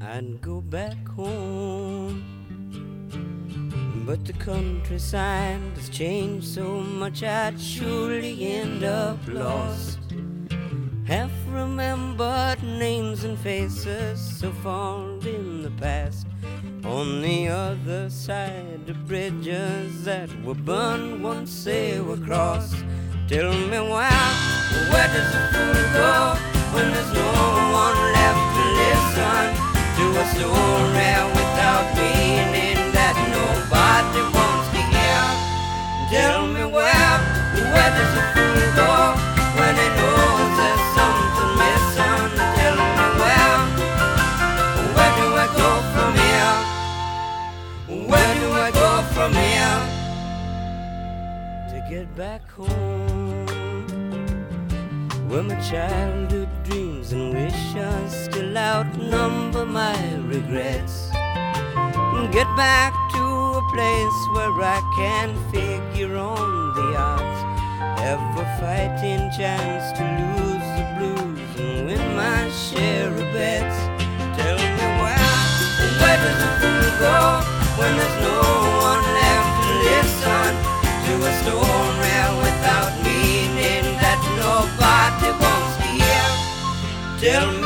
I'd go back home. But the countryside has changed so much, I'd surely end up lost. Half remembered names and faces so far in the past. On the other side the bridges that were burned once they were crossed. Tell me why, where does a fool go when there's no one left? back home where my childhood dreams and wishes still outnumber my regrets. And get back to a place where I can figure on the odds, have a fighting chance to lose the blues and win my share of bets. Tell me why, where does the fool go when there's no one? to a story without meaning that nobody wants to hear. Tell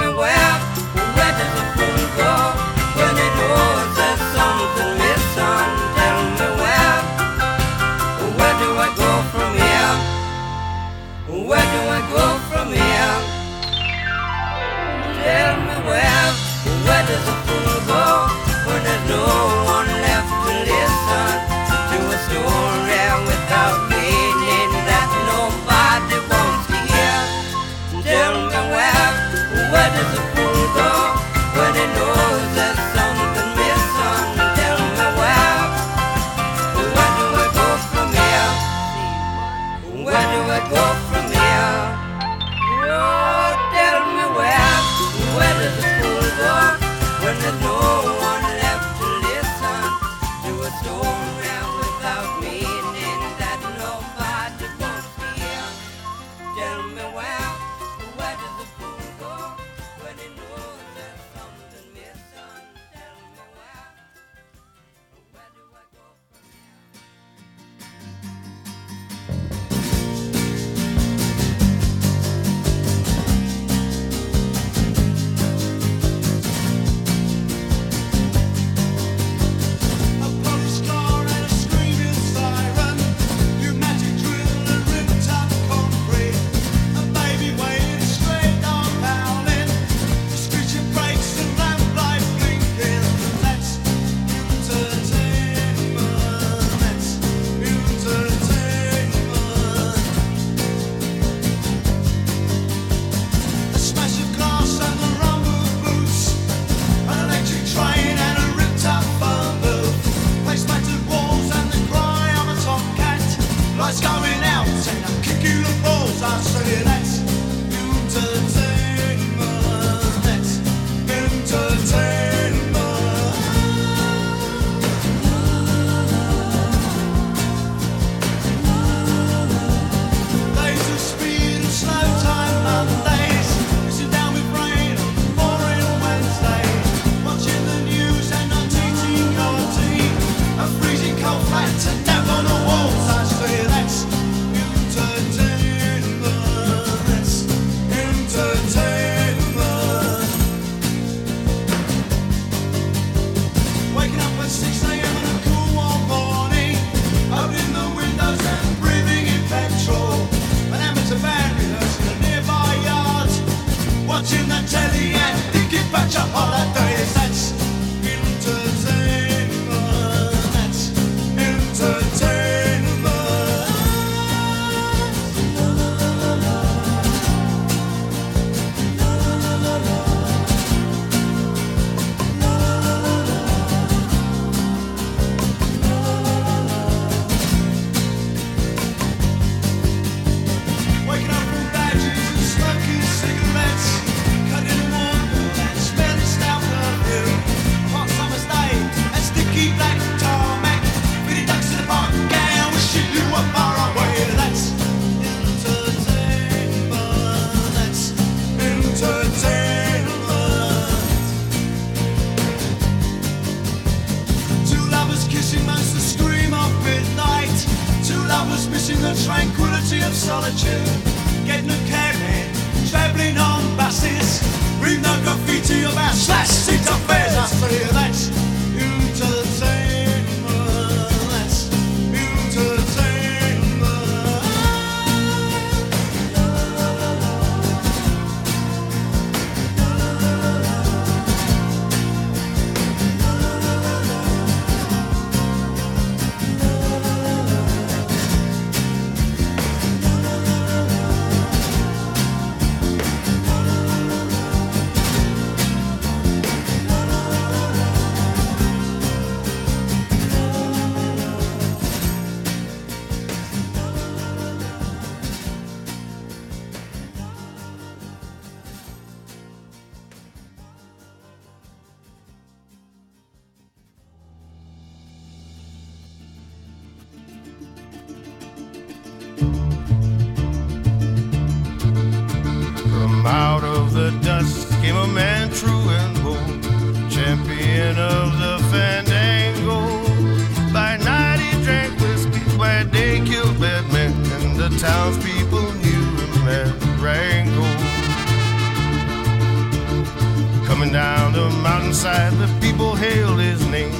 the people hailed his name,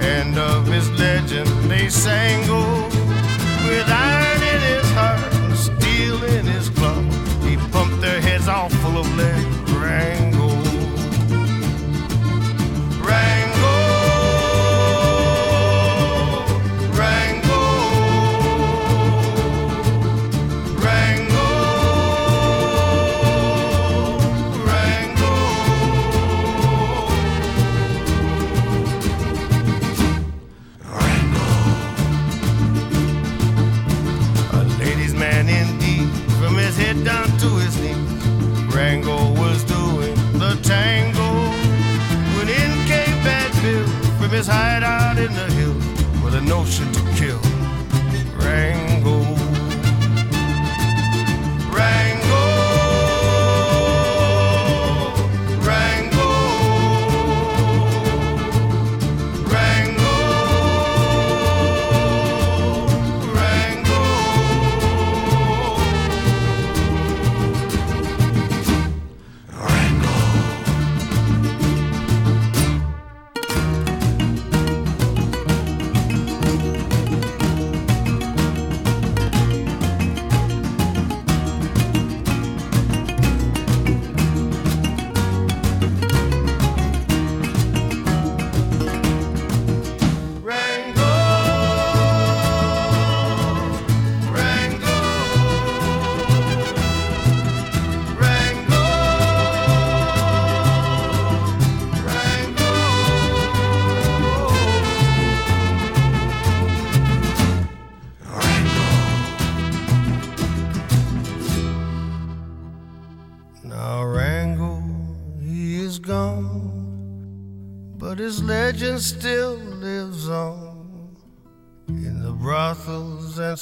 and of his legend they sang. Oh, with iron in his heart and steel in his claw, he pumped their heads all full of lead. Rango was doing the tango. When in came Bad Bill from his hideout in the hills with a notion to kill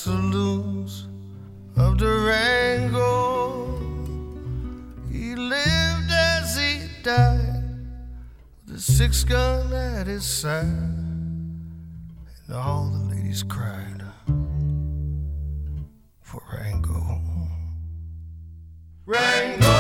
saloons of Durango. He lived as he died with a six gun at his side, and all the ladies cried for Rango. Rango!